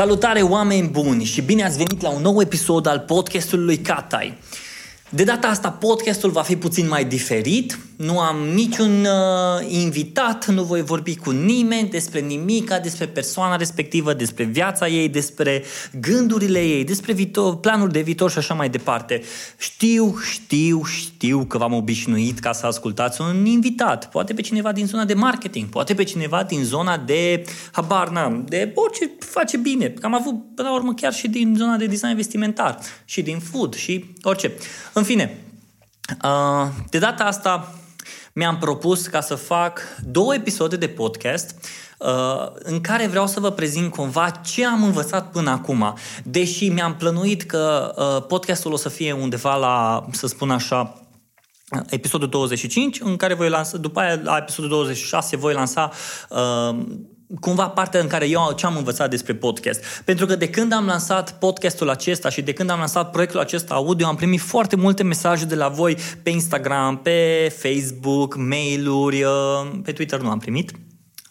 Salutare oameni buni și bine ați venit la un nou episod al podcastului lui Catai. De data asta podcastul va fi puțin mai diferit, nu am niciun uh, invitat, nu voi vorbi cu nimeni despre nimica, despre persoana respectivă, despre viața ei, despre gândurile ei, despre viitor, planuri de viitor și așa mai departe. Știu, știu, știu că v-am obișnuit ca să ascultați un invitat, poate pe cineva din zona de marketing, poate pe cineva din zona de, habar n-am, de orice face bine. Că am avut, până la urmă, chiar și din zona de design vestimentar și din food și orice. În fine, uh, de data asta mi-am propus ca să fac două episoade de podcast uh, în care vreau să vă prezint cumva ce am învățat până acum. Deși mi-am plănuit că uh, podcastul o să fie undeva la, să spun așa, episodul 25, în care voi lansa, după aia la episodul 26 voi lansa uh, cumva partea în care eu ce am învățat despre podcast. Pentru că de când am lansat podcastul acesta și de când am lansat proiectul acesta audio, am primit foarte multe mesaje de la voi pe Instagram, pe Facebook, mail-uri, uh, pe Twitter nu am primit.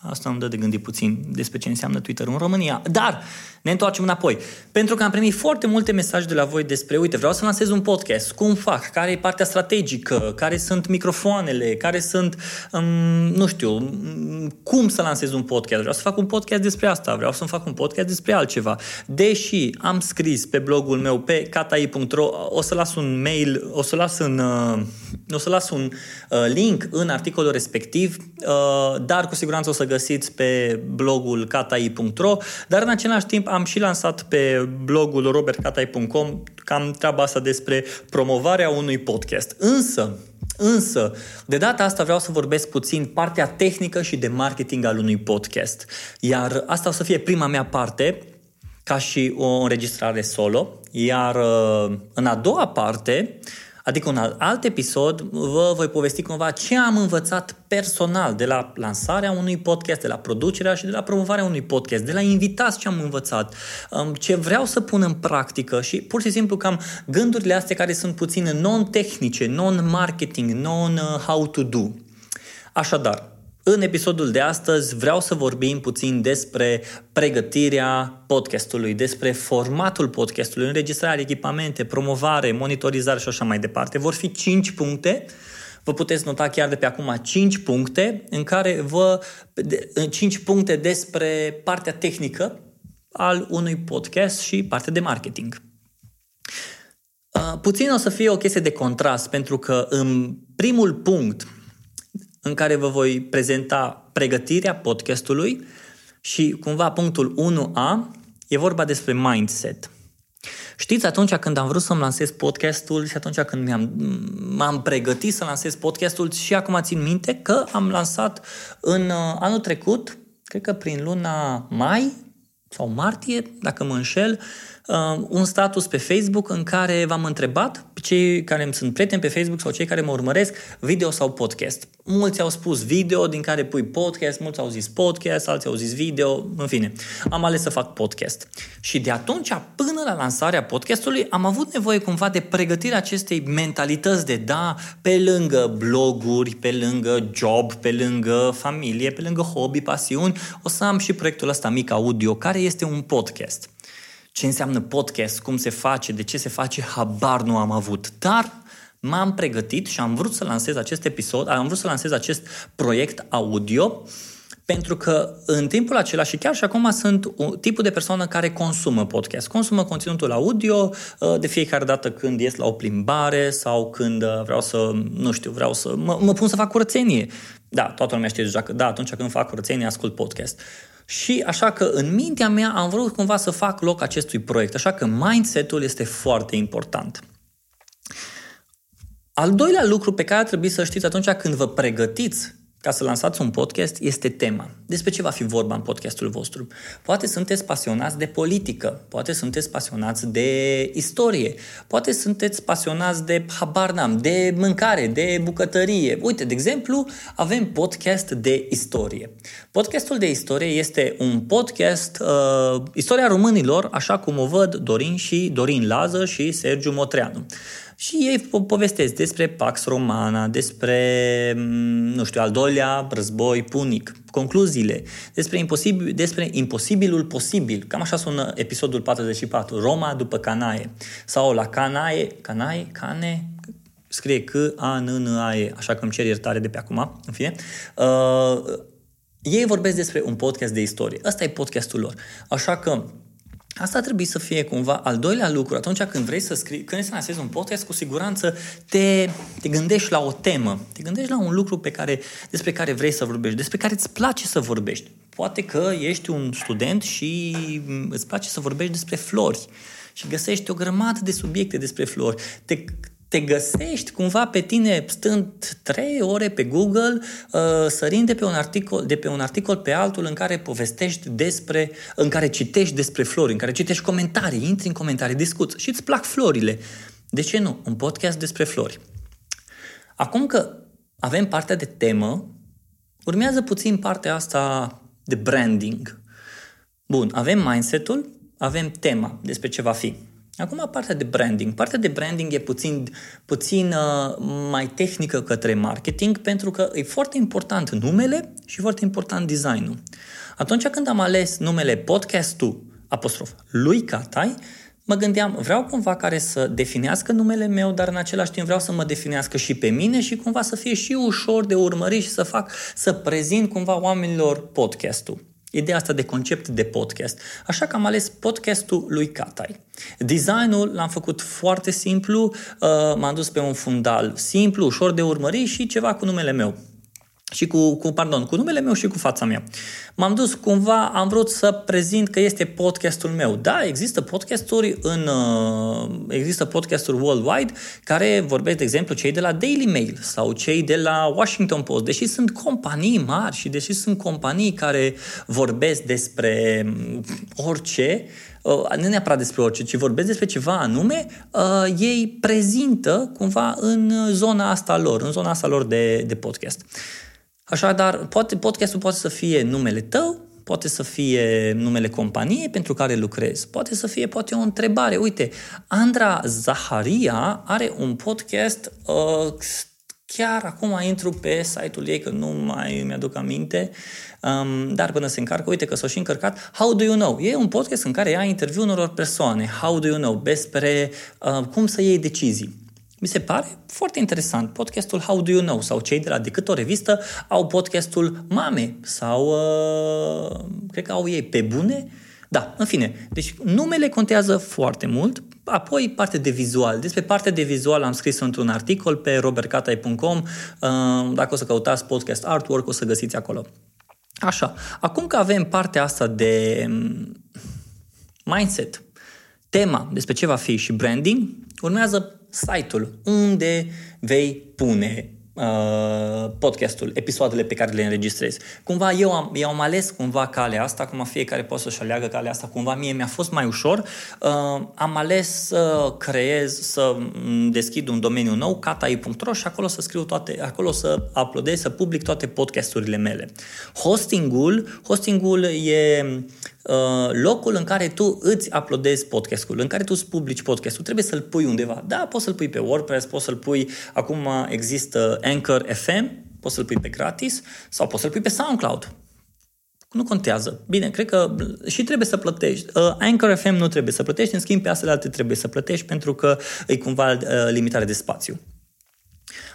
Asta îmi dă de gândit puțin despre ce înseamnă Twitter în România. Dar ne întoarcem înapoi. Pentru că am primit foarte multe mesaje de la voi despre, uite, vreau să lansez un podcast, cum fac, care e partea strategică, care sunt microfoanele, care sunt, um, nu știu, um, cum să lansez un podcast. Vreau să fac un podcast despre asta, vreau să fac un podcast despre altceva. Deși am scris pe blogul meu pe katai.ro, o să las un mail, o să las un, uh, o să las un uh, link în articolul respectiv, uh, dar cu siguranță o să găsiți pe blogul katai.ro, dar în același timp am și lansat pe blogul robertcatai.com cam treaba asta despre promovarea unui podcast. Însă, Însă, de data asta vreau să vorbesc puțin partea tehnică și de marketing al unui podcast. Iar asta o să fie prima mea parte, ca și o înregistrare solo. Iar uh, în a doua parte Adică un alt episod vă voi povesti cumva ce am învățat personal de la lansarea unui podcast, de la producerea și de la promovarea unui podcast, de la invitați ce am învățat, um, ce vreau să pun în practică și pur și simplu cam gândurile astea care sunt puțin non-tehnice, non-marketing, non-how to do. Așadar, în episodul de astăzi vreau să vorbim puțin despre pregătirea podcastului, despre formatul podcastului, înregistrare, echipamente, promovare, monitorizare și așa mai departe. Vor fi 5 puncte Vă puteți nota chiar de pe acum 5 puncte în care vă 5 puncte despre partea tehnică al unui podcast și partea de marketing. Uh, puțin o să fie o chestie de contrast pentru că în primul punct în care vă voi prezenta pregătirea podcastului și cumva punctul 1A e vorba despre mindset. Știți, atunci când am vrut să-mi lansez podcastul și atunci când mi-am, m-am pregătit să lansez podcastul și acum țin minte că am lansat în uh, anul trecut, cred că prin luna mai sau martie, dacă mă înșel, uh, un status pe Facebook în care v-am întrebat pe cei care îmi sunt prieteni pe Facebook sau cei care mă urmăresc, video sau podcast. Mulți au spus video, din care pui podcast, mulți au zis podcast, alții au zis video, în fine. Am ales să fac podcast. Și de atunci, până la lansarea podcastului, am avut nevoie cumva de pregătirea acestei mentalități de da, pe lângă bloguri, pe lângă job, pe lângă familie, pe lângă hobby, pasiuni, o să am și proiectul ăsta mic audio, care este un podcast ce înseamnă podcast, cum se face, de ce se face, habar nu am avut. Dar m-am pregătit și am vrut să lansez acest episod, am vrut să lansez acest proiect audio pentru că în timpul acela și chiar și acum sunt tipul de persoană care consumă podcast, consumă conținutul audio uh, de fiecare dată când ies la o plimbare sau când uh, vreau să, nu știu, vreau să mă, mă pun să fac curățenie. Da, toată lumea știe deja că da, atunci când fac curățenie ascult podcast. Și așa că în mintea mea am vrut cumva să fac loc acestui proiect, așa că mindset-ul este foarte important. Al doilea lucru pe care ar trebui să știți atunci când vă pregătiți ca să lansați un podcast este tema. Despre ce va fi vorba în podcastul vostru? Poate sunteți pasionați de politică, poate sunteți pasionați de istorie, poate sunteți pasionați de habar n-am, de mâncare, de bucătărie. Uite, de exemplu, avem podcast de istorie. Podcastul de istorie este un podcast uh, istoria românilor, așa cum o văd Dorin și Dorin Lază și Sergiu Motreanu. Și ei po- povestesc despre Pax Romana, despre, mm, nu știu, al doilea război punic, concluziile, despre, imposibil, despre imposibilul posibil. Cam așa sună episodul 44, Roma după Canae. Sau la Canae, Canae, Cane, scrie c a n n a e așa că îmi cer iertare de pe acum, în fine. Uh, ei vorbesc despre un podcast de istorie. Ăsta e podcastul lor. Așa că Asta trebuie să fie cumva al doilea lucru. Atunci când vrei să scrii, când să lansezi un podcast, cu siguranță te, te gândești la o temă, te gândești la un lucru pe care, despre care vrei să vorbești, despre care îți place să vorbești. Poate că ești un student și îți place să vorbești despre flori și găsești o grămadă de subiecte despre flori. Te, te găsești cumva pe tine stând trei ore pe Google, uh, sărind de pe, un articol, de pe un articol pe altul în care povestești despre, în care citești despre flori, în care citești comentarii, intri în comentarii, discuți și îți plac florile. De ce nu? Un podcast despre flori. Acum că avem partea de temă, urmează puțin partea asta de branding. Bun, avem mindset-ul, avem tema despre ce va fi. Acum partea de branding. Partea de branding e puțin, puțin uh, mai tehnică către marketing pentru că e foarte important numele și foarte important designul. Atunci când am ales numele podcastul apostrof lui Catai, mă gândeam, vreau cumva care să definească numele meu, dar în același timp vreau să mă definească și pe mine și cumva să fie și ușor de urmărit și să fac, să prezint cumva oamenilor podcastul ideea asta de concept de podcast. Așa că am ales podcastul lui Catai. Designul l-am făcut foarte simplu, uh, m-am dus pe un fundal simplu, ușor de urmărit și ceva cu numele meu și cu, cu, pardon, cu numele meu și cu fața mea. M-am dus cumva, am vrut să prezint că este podcastul meu. Da, există podcasturi în, uh, există podcasturi worldwide care vorbesc, de exemplu, cei de la Daily Mail sau cei de la Washington Post, deși sunt companii mari și deși sunt companii care vorbesc despre mm, orice, uh, nu neapărat despre orice, ci vorbesc despre ceva anume, uh, ei prezintă cumva în zona asta lor, în zona asta lor de, de podcast. Așadar, poate, podcastul poate să fie numele tău, poate să fie numele companiei pentru care lucrezi, poate să fie poate o întrebare. Uite, Andra Zaharia are un podcast, uh, chiar acum intru pe site-ul ei, că nu mai mi-aduc aminte, um, dar până se încarcă, uite că s-a și încărcat, How Do You Know? E un podcast în care ia interviu unor persoane, How Do You Know? Despre uh, cum să iei decizii. Mi se pare foarte interesant. Podcastul How Do You Know sau cei de la Decât o revistă au podcastul Mame sau uh, cred că au ei Pe Bune. Da, în fine. Deci numele contează foarte mult. Apoi partea de vizual. Despre partea de vizual am scris într-un articol pe robertcatai.com. Uh, dacă o să căutați podcast artwork, o să găsiți acolo. Așa. Acum că avem partea asta de mm, mindset, tema despre ce va fi și branding, urmează site-ul unde vei pune uh, podcastul, episoadele pe care le înregistrezi. Cumva eu am, eu am ales cumva calea asta, acum fiecare poate să-și aleagă calea asta, cumva mie mi-a fost mai ușor. Uh, am ales să creez, să deschid un domeniu nou, katai.ro și acolo să scriu toate, acolo să uploadez, să public toate podcasturile mele. Hostingul, hostingul e Uh, locul în care tu îți uploadezi podcastul, în care tu îți publici podcastul, trebuie să-l pui undeva. Da, poți să-l pui pe WordPress, poți să-l pui, acum există Anchor FM, poți să-l pui pe gratis sau poți să-l pui pe SoundCloud. Nu contează. Bine, cred că și trebuie să plătești. Uh, Anchor FM nu trebuie să plătești, în schimb pe astea alte trebuie să plătești pentru că e cumva uh, limitare de spațiu.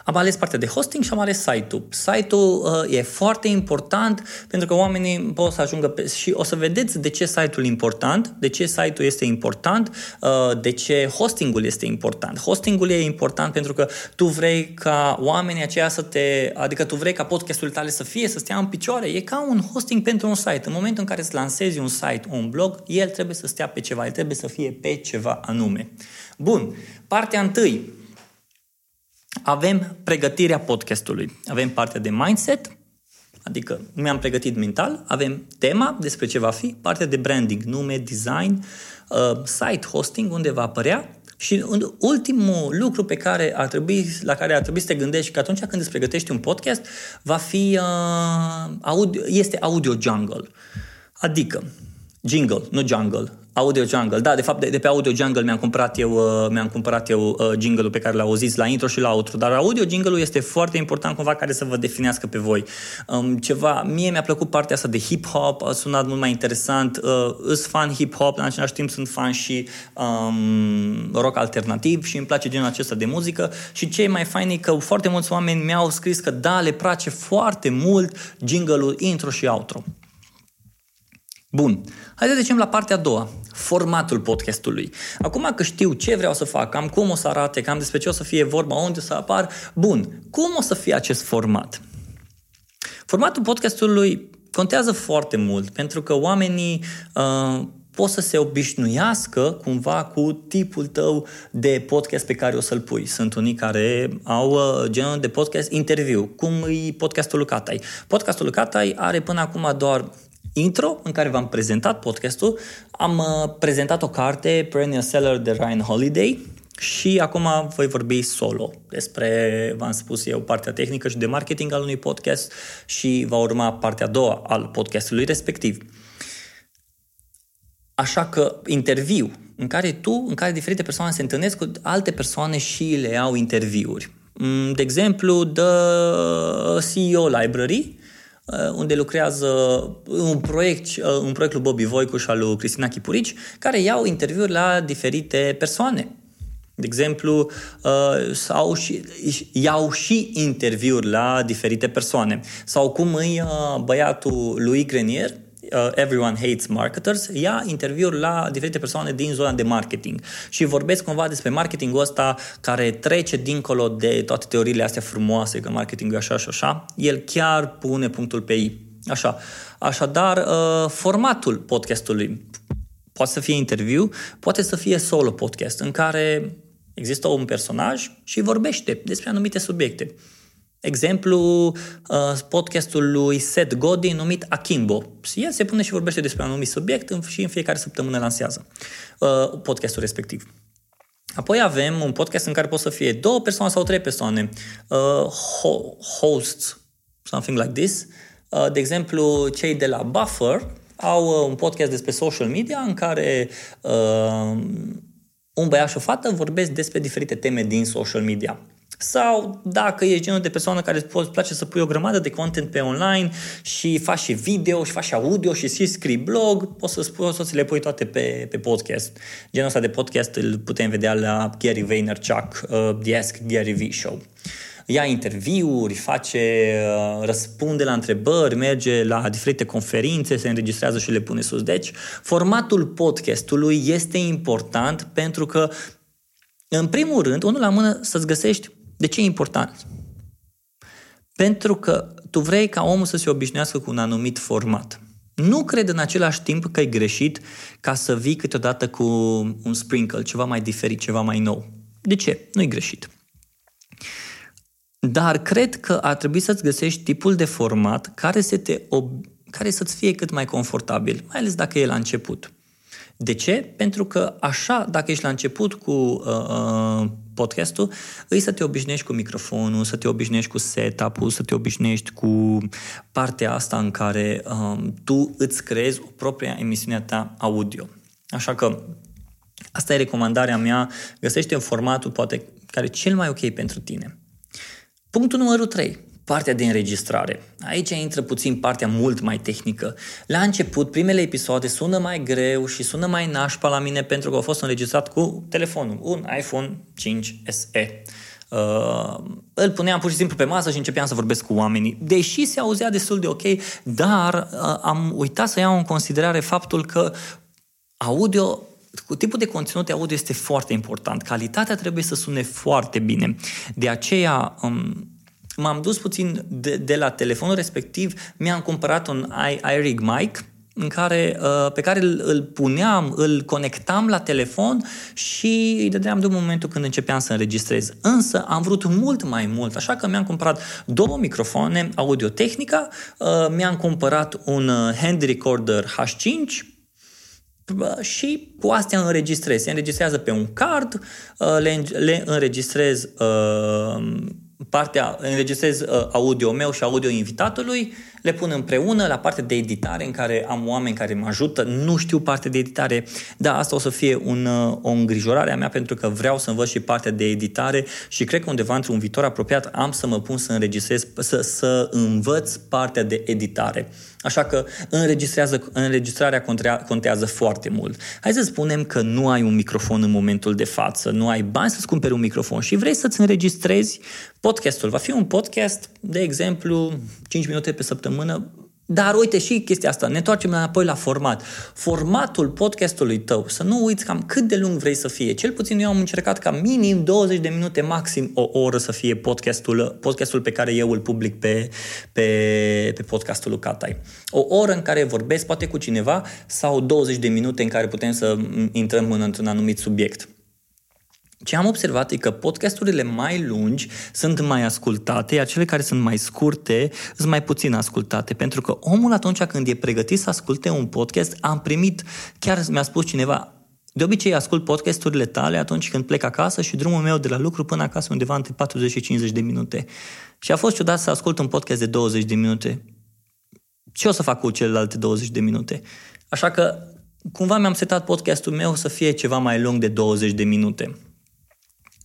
Am ales partea de hosting și am ales site-ul. Site-ul uh, e foarte important pentru că oamenii pot să ajungă pe... și o să vedeți de ce site-ul e important, de ce site-ul este important, uh, de ce hostingul este important. Hostingul e important pentru că tu vrei ca oamenii aceia să te... adică tu vrei ca podcastul tale să fie, să stea în picioare. E ca un hosting pentru un site. În momentul în care îți lansezi un site, un blog, el trebuie să stea pe ceva, el trebuie să fie pe ceva anume. Bun, partea întâi, avem pregătirea podcastului. Avem partea de mindset, adică mi-am pregătit mental, avem tema despre ce va fi, partea de branding, nume, design, uh, site hosting, unde va apărea și ultimul lucru pe care ar trebui, la care ar trebui să te gândești că atunci când îți pregătești un podcast, va fi uh, audio, este audio jungle. Adică, jingle, nu jungle, Audio Jungle. Da, de fapt, de, de pe Audio Jungle mi-am cumpărat eu, uh, mi-am cumpărat eu uh, jingle-ul pe care l auziți la intro și la outro, dar Audio Jingle-ul este foarte important cumva care să vă definească pe voi. Um, ceva, mie mi-a plăcut partea asta de hip-hop, a sunat mult mai interesant, uh, îs fan hip-hop, în același timp sunt fan și um, rock alternativ și îmi place genul acesta de muzică și ce e mai fain e că foarte mulți oameni mi-au scris că da, le place foarte mult jingle-ul intro și outro. Bun, hai să trecem la partea a doua, formatul podcastului. Acum că știu ce vreau să fac, cam cum o să arate, cam despre ce o să fie vorba, unde o să apar, bun, cum o să fie acest format? Formatul podcastului contează foarte mult, pentru că oamenii uh, pot să se obișnuiască cumva cu tipul tău de podcast pe care o să-l pui. Sunt unii care au uh, genul de podcast interviu, cum e podcastul lui Catai. Podcastul lui Catai are până acum doar intro în care v-am prezentat podcastul. Am uh, prezentat o carte, Perennial Seller de Ryan Holiday, și acum voi vorbi solo despre, v-am spus eu, partea tehnică și de marketing al unui podcast și va urma partea a doua al podcastului respectiv. Așa că interviu în care tu, în care diferite persoane se întâlnesc cu alte persoane și le iau interviuri. Mm, de exemplu, The CEO Library, Uh, unde lucrează un proiect, uh, un proiect lui Bobby Voicu și al lui Cristina Chipurici, care iau interviuri la diferite persoane. De exemplu, uh, sau și, iau și interviuri la diferite persoane. Sau cum e băiatul lui Grenier, uh, Everyone Hates Marketers, ia interviuri la diferite persoane din zona de marketing și vorbesc cumva despre marketingul ăsta care trece dincolo de toate teoriile astea frumoase, că marketingul e așa și așa. El chiar pune punctul pe I. Așa. Așadar, uh, formatul podcastului poate să fie interviu, poate să fie solo podcast, în care există un personaj și vorbește despre anumite subiecte. Exemplu, uh, podcastul lui Seth Godin numit Akimbo. El se pune și vorbește despre un anumit subiect și în fiecare săptămână lansează uh, podcastul respectiv. Apoi avem un podcast în care pot să fie două persoane sau trei persoane, uh, hosts, something like this. De exemplu, cei de la Buffer au un podcast despre social media în care un băiat și o fată vorbesc despre diferite teme din social media. Sau dacă ești genul de persoană care îți place să pui o grămadă de content pe online și faci și video și faci și audio și și scrii blog, poți să, spui, poți să le pui toate pe, pe podcast. Genul ăsta de podcast îl putem vedea la Gary Vaynerchuk, uh, The Ask Gary V Show. Ia interviuri, face, uh, răspunde la întrebări, merge la diferite conferințe, se înregistrează și le pune sus. Deci, formatul podcastului este important pentru că în primul rând, unul la mână să-ți găsești de ce e important? Pentru că tu vrei ca omul să se obișnuiască cu un anumit format. Nu cred în același timp că e greșit ca să vii câteodată cu un sprinkle, ceva mai diferit, ceva mai nou. De ce? Nu e greșit. Dar cred că ar trebui să-ți găsești tipul de format care, să te ob- care să-ți fie cât mai confortabil, mai ales dacă e la început. De ce? Pentru că așa, dacă ești la început cu uh, uh, podcastul, îi să te obișnuiești cu microfonul, să te obișnuiești cu setup-ul, să te obișnuiești cu partea asta în care uh, tu îți creezi o propria emisiune ta audio. Așa că asta e recomandarea mea, găsește un formatul poate care e cel mai ok pentru tine. Punctul numărul 3 partea de înregistrare. Aici intră puțin partea mult mai tehnică. La început, primele episoade sună mai greu și sună mai nașpa la mine pentru că au fost înregistrat cu telefonul, un iPhone 5 SE. Uh, îl puneam pur și simplu pe masă și începeam să vorbesc cu oamenii. Deși se auzea destul de ok, dar uh, am uitat să iau în considerare faptul că audio cu tipul de conținut audio este foarte important. Calitatea trebuie să sune foarte bine. De aceea, um, m-am dus puțin de, de la telefonul respectiv, mi-am cumpărat un iRig mic în care, uh, pe care îl, îl puneam, îl conectam la telefon și îi dădeam de momentul când începeam să înregistrez. Însă am vrut mult mai mult, așa că mi-am cumpărat două microfoane Audio-Technica, uh, mi-am cumpărat un uh, hand recorder H5 și cu astea înregistrez. Se înregistrează pe un card, le, le înregistrez partea, înregistrez uh, audio meu și audio invitatului, le pun împreună la partea de editare în care am oameni care mă ajută, nu știu partea de editare, dar asta o să fie un, uh, o îngrijorare a mea pentru că vreau să învăț și partea de editare și cred că undeva într-un viitor apropiat am să mă pun să înregistrez, să, să învăț partea de editare. Așa că înregistrează, înregistrarea contează foarte mult. Hai să spunem că nu ai un microfon în momentul de față, nu ai bani să-ți cumperi un microfon și vrei să-ți înregistrezi podcastul. Va fi un podcast, de exemplu, 5 minute pe săptămână, dar uite și chestia asta, ne întoarcem înapoi la format. Formatul podcastului tău, să nu uiți cam cât de lung vrei să fie. Cel puțin eu am încercat ca minim 20 de minute, maxim o oră să fie podcastul, podcastul pe care eu îl public pe, pe, pe podcastul lui Catai. O oră în care vorbesc poate cu cineva sau 20 de minute în care putem să intrăm în, într-un anumit subiect. Ce am observat e că podcasturile mai lungi sunt mai ascultate, iar cele care sunt mai scurte sunt mai puțin ascultate. Pentru că omul atunci când e pregătit să asculte un podcast, am primit, chiar mi-a spus cineva, de obicei ascult podcasturile tale atunci când plec acasă și drumul meu de la lucru până acasă undeva între 40 și 50 de minute. Și a fost ciudat să ascult un podcast de 20 de minute. Ce o să fac cu celelalte 20 de minute? Așa că cumva mi-am setat podcastul meu să fie ceva mai lung de 20 de minute.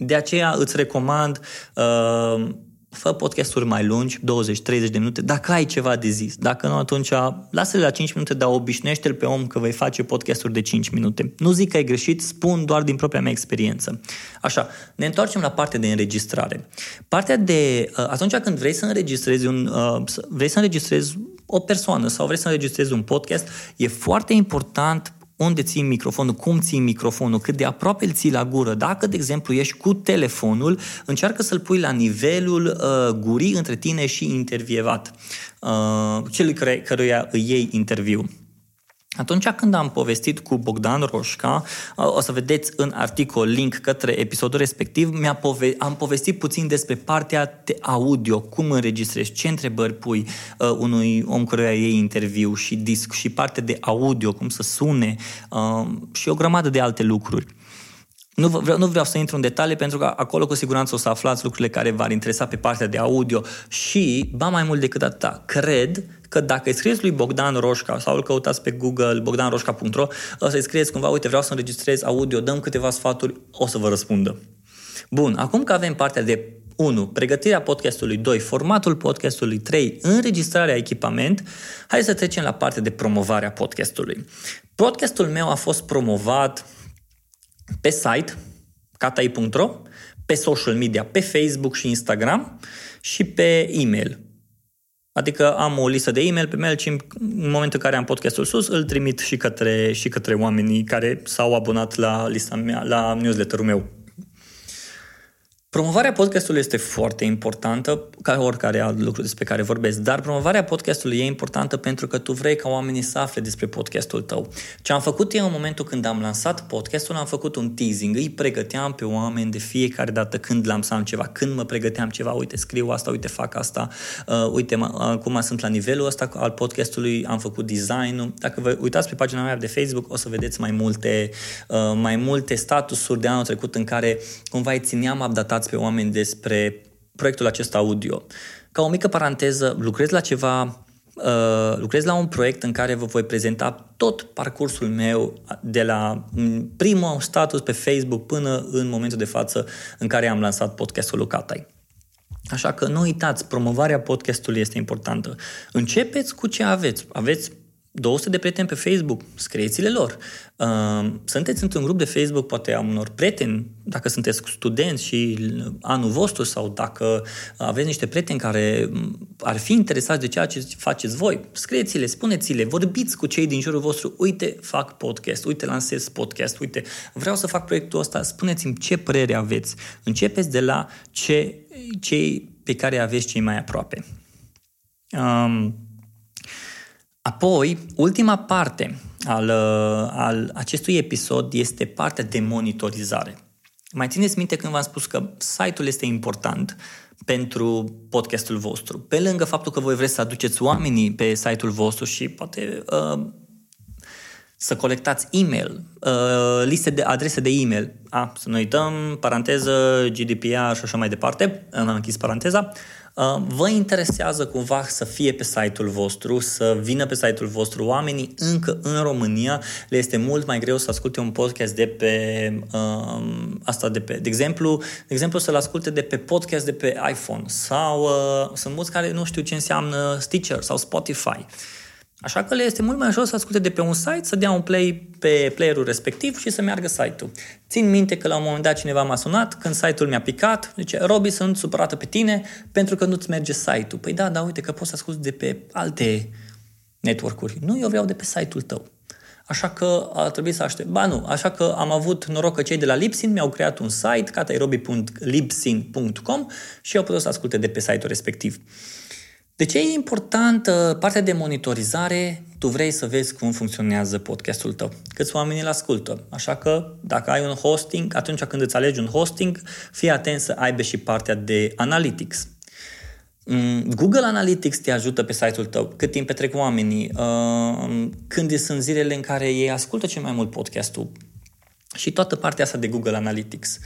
De aceea îți recomand uh, fă podcasturi mai lungi, 20-30 de minute, dacă ai ceva de zis. Dacă nu, atunci lasă-le la 5 minute, dar obișnuiește-l pe om că vei face podcasturi de 5 minute. Nu zic că ai greșit, spun doar din propria mea experiență. Așa, ne întoarcem la partea de înregistrare. Partea de, uh, atunci când vrei să înregistrezi un, uh, vrei să înregistrezi o persoană sau vrei să înregistrezi un podcast, e foarte important unde ții microfonul, cum ții microfonul, cât de aproape îl ții la gură. Dacă, de exemplu, ești cu telefonul, încearcă să-l pui la nivelul uh, gurii între tine și intervievat, uh, celui care, căruia îi iei interviu. Atunci când am povestit cu Bogdan Roșca, o să vedeți în articol link către episodul respectiv, mi-a pove- am povestit puțin despre partea de audio, cum înregistrezi, ce întrebări pui uh, unui om care iei interviu și disc și partea de audio, cum să sune uh, și o grămadă de alte lucruri. Nu vreau, nu vreau să intru în detalii pentru că acolo cu siguranță o să aflați lucrurile care v-ar interesa pe partea de audio și, ba mai mult decât atâta, cred că dacă îi scrieți lui Bogdan Roșca sau îl căutați pe Google bogdanroșca.ro, o să-i scrieți cumva, uite, vreau să înregistrez audio, dăm câteva sfaturi, o să vă răspundă. Bun, acum că avem partea de 1. Pregătirea podcastului 2. Formatul podcastului 3. Înregistrarea echipament. Hai să trecem la partea de promovare a podcastului. Podcastul meu a fost promovat pe site catai.ro, pe social media, pe Facebook și Instagram și pe e-mail. Adică am o listă de e-mail pe MailChimp, în momentul în care am podcastul sus, îl trimit și către, și către oamenii care s-au abonat la lista mea, la newsletterul meu. Promovarea podcastului este foarte importantă, ca oricare alt lucru despre care vorbesc, dar promovarea podcastului e importantă pentru că tu vrei ca oamenii să afle despre podcastul tău. Ce am făcut eu în momentul când am lansat podcastul, am făcut un teasing, îi pregăteam pe oameni de fiecare dată când lansam ceva, când mă pregăteam ceva, uite, scriu asta, uite, fac asta, uh, uite, mă, acum sunt la nivelul ăsta al podcastului, am făcut design-ul. Dacă vă uitați pe pagina mea de Facebook, o să vedeți mai multe, uh, mai multe statusuri de anul trecut în care cumva îi țineam updatat informați pe oameni despre proiectul acesta audio. Ca o mică paranteză, lucrez la ceva, uh, lucrez la un proiect în care vă voi prezenta tot parcursul meu de la primul status pe Facebook până în momentul de față în care am lansat podcastul Lucatai. Așa că nu uitați, promovarea podcastului este importantă. Începeți cu ce aveți. Aveți 200 de prieteni pe Facebook, scrieți-le lor. Uh, sunteți într-un grup de Facebook, poate am unor prieteni, dacă sunteți studenți și anul vostru sau dacă aveți niște prieteni care ar fi interesați de ceea ce faceți voi, scrieți-le, spuneți-le, vorbiți cu cei din jurul vostru, uite, fac podcast, uite, lansez podcast, uite, vreau să fac proiectul ăsta, spuneți-mi ce părere aveți. Începeți de la ce, cei pe care aveți cei mai aproape. Um, Apoi, ultima parte al, uh, al acestui episod este partea de monitorizare. Mai țineți minte când v-am spus că site-ul este important pentru podcastul vostru. Pe lângă faptul că voi vreți să aduceți oamenii pe site-ul vostru și poate uh, să colectați e-mail, uh, liste de adrese de e-mail. A, să nu uităm, paranteză, GDPR și așa mai departe, am închis paranteza. Uh, vă interesează cumva să fie pe site-ul vostru, să vină pe site-ul vostru oamenii încă în România, le este mult mai greu să asculte un podcast de pe uh, asta de pe, de exemplu, de exemplu să-l asculte de pe podcast de pe iPhone sau uh, sunt mulți care nu știu ce înseamnă Stitcher sau Spotify. Așa că le este mult mai ușor să asculte de pe un site, să dea un play pe playerul respectiv și să meargă site-ul. Țin minte că la un moment dat cineva m-a sunat, când site-ul mi-a picat, zice, Robi, sunt supărată pe tine pentru că nu-ți merge site-ul. Păi da, da, uite că poți să asculti de pe alte network-uri. Nu, eu vreau de pe site-ul tău. Așa că a trebuit să aștept. Ba nu, așa că am avut noroc că cei de la Lipsin mi-au creat un site, catairobi.lipsin.com și au putut să asculte de pe site-ul respectiv. De ce e importantă partea de monitorizare? Tu vrei să vezi cum funcționează podcastul tău, câți oameni îl ascultă. Așa că dacă ai un hosting, atunci când îți alegi un hosting, fii atent să aibă și partea de analytics. Mm, Google Analytics te ajută pe site-ul tău, cât timp petrec oamenii, uh, când sunt zilele în care ei ascultă cel mai mult podcastul și toată partea asta de Google Analytics.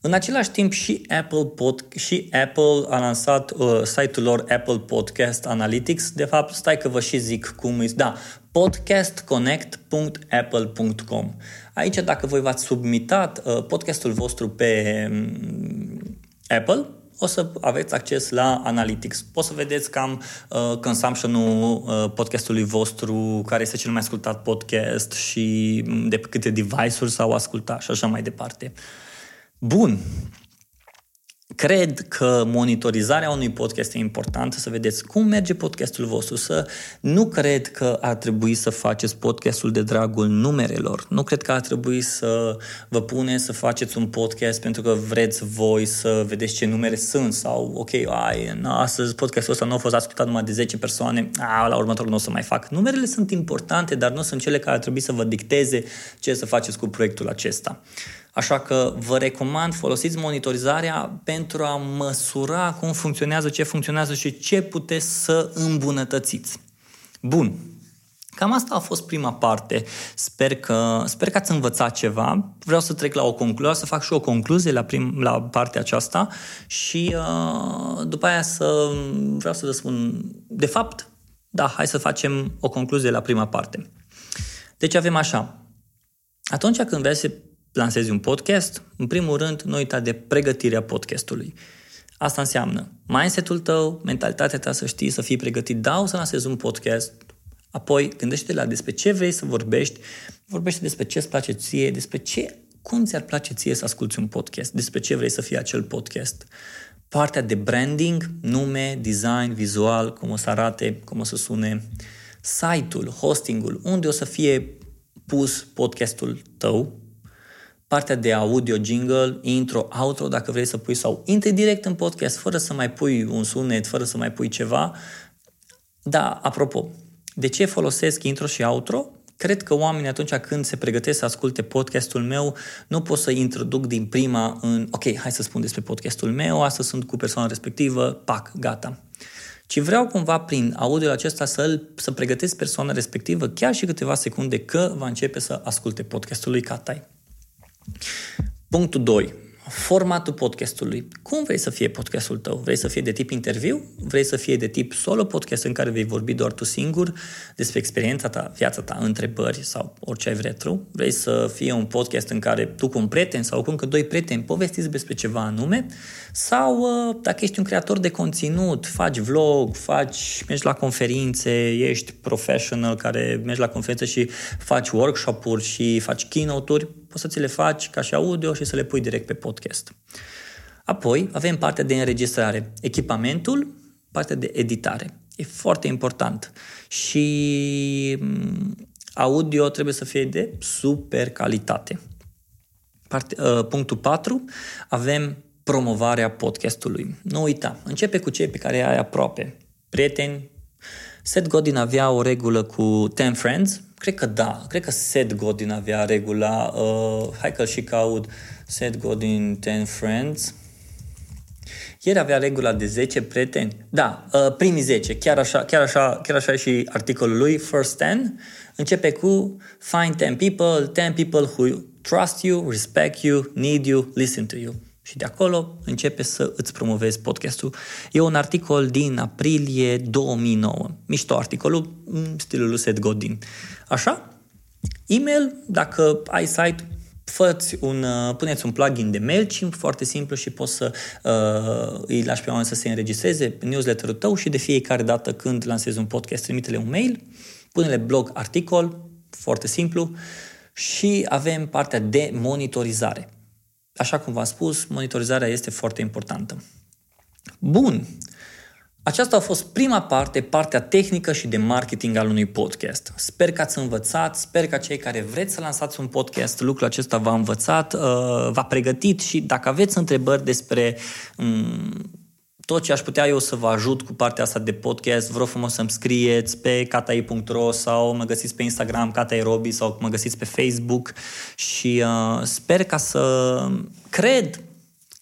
În același timp și Apple, Pod, și Apple a lansat uh, site-ul lor Apple Podcast Analytics. De fapt, stai că vă și zic cum este. Da, podcastconnect.apple.com. Aici, dacă voi v-ați submitat uh, podcastul vostru pe um, Apple, o să aveți acces la Analytics. O să vedeți cam uh, consumption-ul uh, podcastului vostru, care este cel mai ascultat podcast și mm, de pe câte device-uri s-au ascultat și așa mai departe. Uh, Bun. Cred că monitorizarea unui podcast e importantă, să vedeți cum merge podcastul vostru, să nu cred că ar trebui să faceți podcastul de dragul numerelor. Nu cred că ar trebui să vă pune să faceți un podcast pentru că vreți voi să vedeți ce numere sunt sau ok, ai, na, astăzi podcastul ăsta nu a fost ascultat numai de 10 persoane, a, la următorul nu o să mai fac. Numerele sunt importante, dar nu sunt cele care ar trebui să vă dicteze ce să faceți cu proiectul acesta. Așa că vă recomand, folosiți monitorizarea pentru a măsura cum funcționează, ce funcționează și ce puteți să îmbunătățiți. Bun. Cam asta a fost prima parte. Sper că, sper că ați învățat ceva. Vreau să trec la o concluzie, să fac și o concluzie la, prim, la partea aceasta și uh, după aia să vreau să vă spun, de fapt, da, hai să facem o concluzie la prima parte. Deci avem așa. Atunci când vrei să lansezi un podcast, în primul rând, nu uita de pregătirea podcastului. Asta înseamnă mindset-ul tău, mentalitatea ta să știi, să fii pregătit, da, o să lansezi un podcast, apoi gândește la despre ce vrei să vorbești, vorbește despre ce îți place ție, despre ce, cum ți-ar place ție să asculti un podcast, despre ce vrei să fie acel podcast. Partea de branding, nume, design, vizual, cum o să arate, cum o să sune, site-ul, hostingul, unde o să fie pus podcastul tău, partea de audio, jingle, intro, outro, dacă vrei să pui, sau intri direct în podcast, fără să mai pui un sunet, fără să mai pui ceva. Da, apropo, de ce folosesc intro și outro? Cred că oamenii atunci când se pregătesc să asculte podcastul meu, nu pot să introduc din prima în, ok, hai să spun despre podcastul meu, astăzi sunt cu persoana respectivă, pac, gata. Ci vreau cumva prin audio acesta să, să pregătesc persoana respectivă chiar și câteva secunde că va începe să asculte podcastul lui Catai. Punctul 2. Formatul podcastului. Cum vrei să fie podcastul tău? Vrei să fie de tip interviu? Vrei să fie de tip solo podcast în care vei vorbi doar tu singur despre experiența ta, viața ta, întrebări sau orice ai vrea tu? Vrei să fie un podcast în care tu cu un prieten sau cu încă doi prieteni povestiți despre ceva anume? Sau uh, dacă ești un creator de conținut, faci vlog, faci, mergi la conferințe, ești professional care mergi la conferințe și faci workshop-uri și faci keynote-uri, poți să ți le faci ca și audio și să le pui direct pe podcast. Apoi avem partea de înregistrare, echipamentul, partea de editare. E foarte important. Și mm, audio trebuie să fie de super calitate. Parte, uh, punctul 4, avem promovarea podcastului. Nu uita, începe cu cei pe care ai aproape. Prieteni, Seth Godin avea o regulă cu 10 friends, Cred că da, cred că Seth Godin avea regula, uh, hai că și caut Seth Godin 10 Friends. Ieri avea regula de 10 prieteni. Da, uh, primii 10, chiar așa, chiar, așa, chiar așa e și articolul lui, First 10, începe cu Find 10 people, 10 people who trust you, respect you, need you, listen to you. Și de acolo începe să îți promovezi podcastul. E un articol din aprilie 2009. Mișto articolul, în stilul lui Seth Godin. Așa? E-mail, dacă ai site, făți un, uh, puneți un plugin de MailChimp foarte simplu și poți să uh, îi lași pe oameni să se înregistreze în newsletterul tău și de fiecare dată când lansezi un podcast, trimite-le un mail, pune-le blog articol, foarte simplu, și avem partea de monitorizare. Așa cum v-am spus, monitorizarea este foarte importantă. Bun. Aceasta a fost prima parte, partea tehnică și de marketing al unui podcast. Sper că ați învățat, sper că cei care vreți să lansați un podcast, lucrul acesta v-a învățat, uh, v-a pregătit și dacă aveți întrebări despre um, tot ce aș putea eu să vă ajut cu partea asta de podcast, vreau frumos să-mi scrieți pe katai.ro sau mă găsiți pe Instagram katairobi sau mă găsiți pe Facebook și uh, sper ca să cred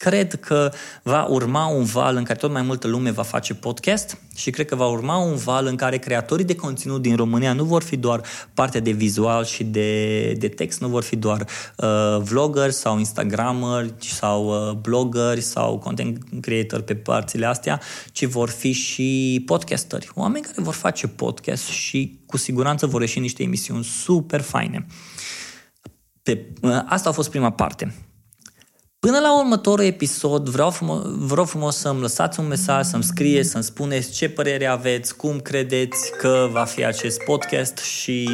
Cred că va urma un val în care tot mai multă lume va face podcast și cred că va urma un val în care creatorii de conținut din România nu vor fi doar partea de vizual și de, de text, nu vor fi doar uh, vloggeri sau instagrameri sau uh, bloggeri sau content creator pe părțile astea, ci vor fi și podcasteri, oameni care vor face podcast și cu siguranță vor ieși niște emisiuni super faine. Pe, uh, asta a fost prima parte. Până la următorul episod vreau frumos, vreau frumos să-mi lăsați un mesaj, să-mi scrieți, să-mi spuneți ce părere aveți, cum credeți că va fi acest podcast și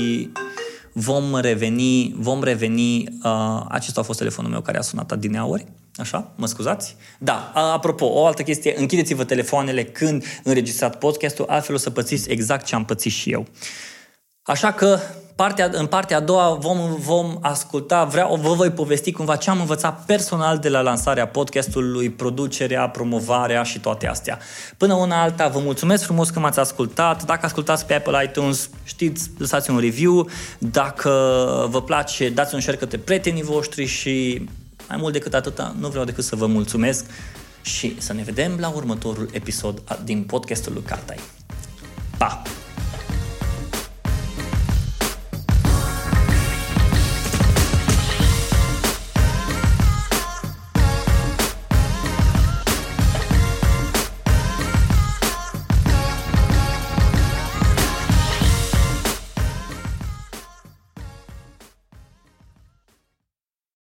vom reveni, vom reveni, uh, acesta a fost telefonul meu care a sunat adineauri, așa, mă scuzați? Da, apropo, o altă chestie, închideți-vă telefoanele când înregistrați podcastul, altfel o să pățiți exact ce am pățit și eu. Așa că partea, în partea a doua vom, vom asculta, vreau, vă voi povesti cumva ce am învățat personal de la lansarea podcastului, producerea, promovarea și toate astea. Până una alta, vă mulțumesc frumos că m-ați ascultat. Dacă ascultați pe Apple iTunes, știți, lăsați un review. Dacă vă place, dați un share către prietenii voștri și mai mult decât atâta, nu vreau decât să vă mulțumesc și să ne vedem la următorul episod din podcastul lui Cartai. Pa!